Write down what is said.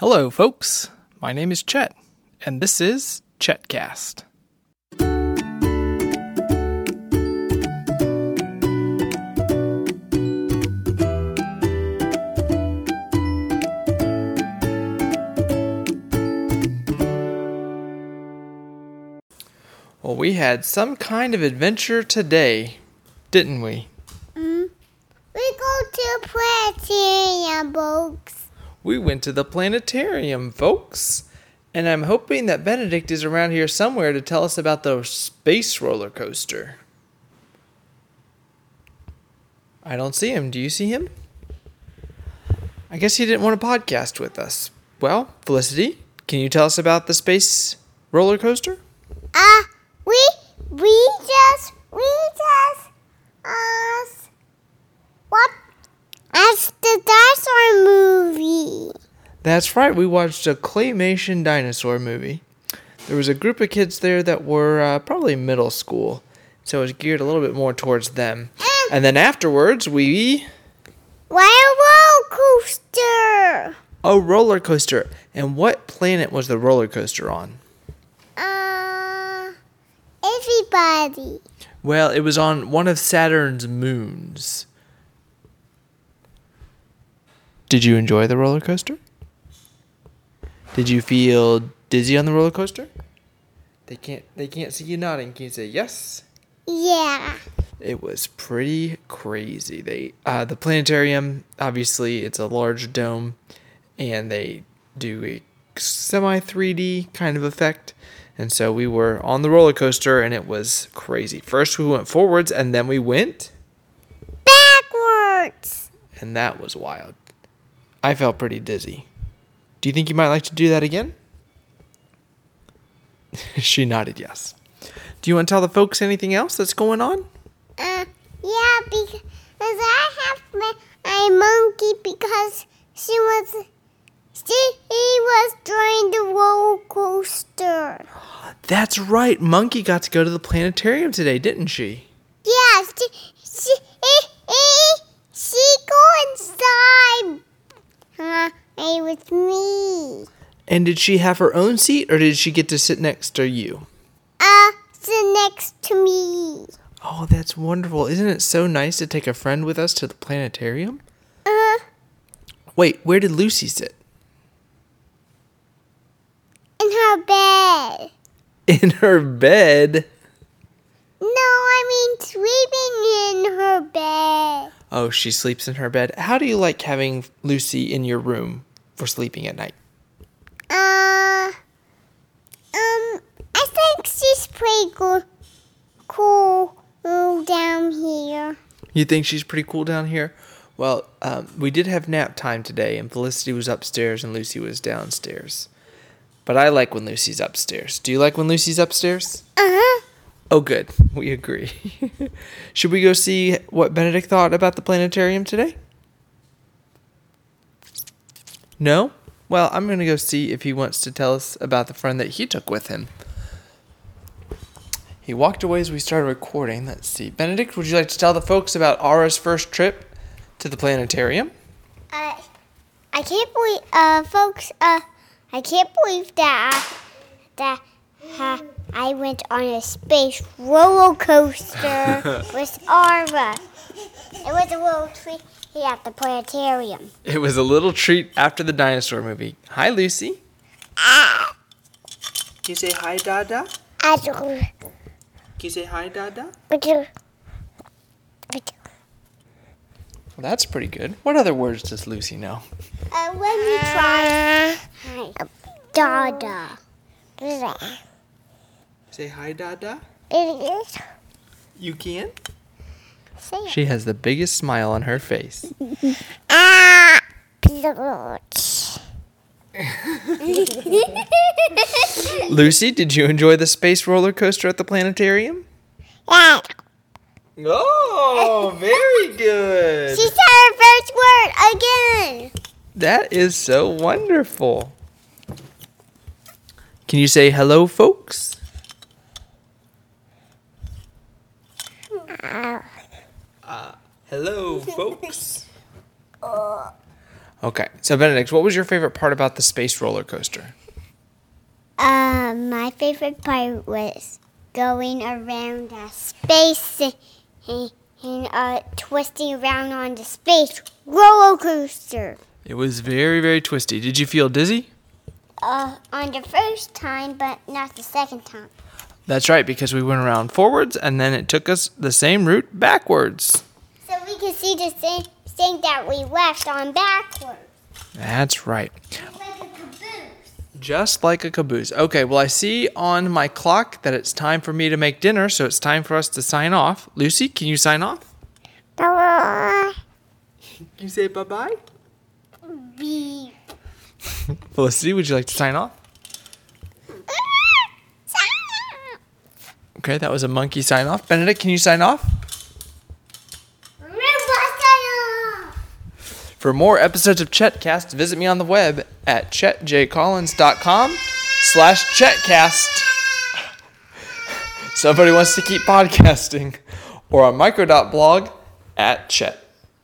Hello, folks. My name is Chet, and this is Chetcast. Well, we had some kind of adventure today, didn't we? Mm-hmm. We go to planetarium, folks. We went to the planetarium, folks. And I'm hoping that Benedict is around here somewhere to tell us about the space roller coaster. I don't see him. Do you see him? I guess he didn't want to podcast with us. Well, Felicity, can you tell us about the space roller coaster? Uh, we we just we just uh what? That's the dinosaur movie. That's right. We watched a claymation dinosaur movie. There was a group of kids there that were uh, probably middle school, so it was geared a little bit more towards them. And then afterwards, we Why a roller coaster? a roller coaster. And what planet was the roller coaster on? Uh, everybody. Well, it was on one of Saturn's moons. Did you enjoy the roller coaster? Did you feel dizzy on the roller coaster? They can't they can't see you nodding. Can you say yes? Yeah. It was pretty crazy. They uh, the planetarium obviously it's a large dome, and they do a semi 3D kind of effect. And so we were on the roller coaster, and it was crazy. First we went forwards, and then we went, Backwards. and that was wild. I felt pretty dizzy. Do you think you might like to do that again? she nodded yes. Do you want to tell the folks anything else that's going on? Uh, yeah, because I have my, my monkey because she was she he was during the roller coaster. That's right. Monkey got to go to the planetarium today, didn't she? Yeah, she she he, he, she go inside. Huh? It was me. And did she have her own seat or did she get to sit next to you? Uh, sit next to me. Oh, that's wonderful. Isn't it so nice to take a friend with us to the planetarium? Uh, Wait, where did Lucy sit? in her bed. In her bed. No, I mean sleeping in her bed. Oh, she sleeps in her bed. How do you like having Lucy in your room for sleeping at night? Uh, um, I think she's pretty cool, cool down here. You think she's pretty cool down here? Well, um, we did have nap time today, and Felicity was upstairs and Lucy was downstairs. But I like when Lucy's upstairs. Do you like when Lucy's upstairs? Uh huh. Oh, good. We agree. Should we go see what Benedict thought about the planetarium today? No? Well, I'm going to go see if he wants to tell us about the friend that he took with him. He walked away as we started recording. Let's see. Benedict, would you like to tell the folks about Aura's first trip to the planetarium? Uh, I can't believe, uh, folks, uh, I can't believe that, that, uh, I went on a space roller coaster with Aura. It was a little treat at the planetarium. It was a little treat after the dinosaur movie. Hi, Lucy. Ah, Can you say hi, Dada? I do, Can you say hi, Dada? I do, I do. Well, that's pretty good. What other words does Lucy know? Uh, let me try. Hi. Dada. Say hi, Dada. It is. You can? Say it. She has the biggest smile on her face. Ah, Peach. Lucy, did you enjoy the space roller coaster at the planetarium? Yeah. Oh, very good. She said her first word again. That is so wonderful. Can you say hello, folks? Hello, folks. Okay. So Benedict, what was your favorite part about the space roller coaster? Uh, my favorite part was going around a space and, and uh, twisting around on the space roller coaster. It was very, very twisty. Did you feel dizzy? Uh, on the first time, but not the second time. That's right, because we went around forwards and then it took us the same route backwards. So we can see the same thing that we left on backwards. That's right. Like a caboose. Just like a caboose. Okay, well, I see on my clock that it's time for me to make dinner, so it's time for us to sign off. Lucy, can you sign off? Bye. You say bye bye? Beep. Felicity, would you like to sign off? Okay, that was a monkey sign off. Benedict, can you sign off? For more episodes of Chetcast, visit me on the web at chetjcollins.com slash chetcast. Somebody wants to keep podcasting. Or on microdot blog at chet.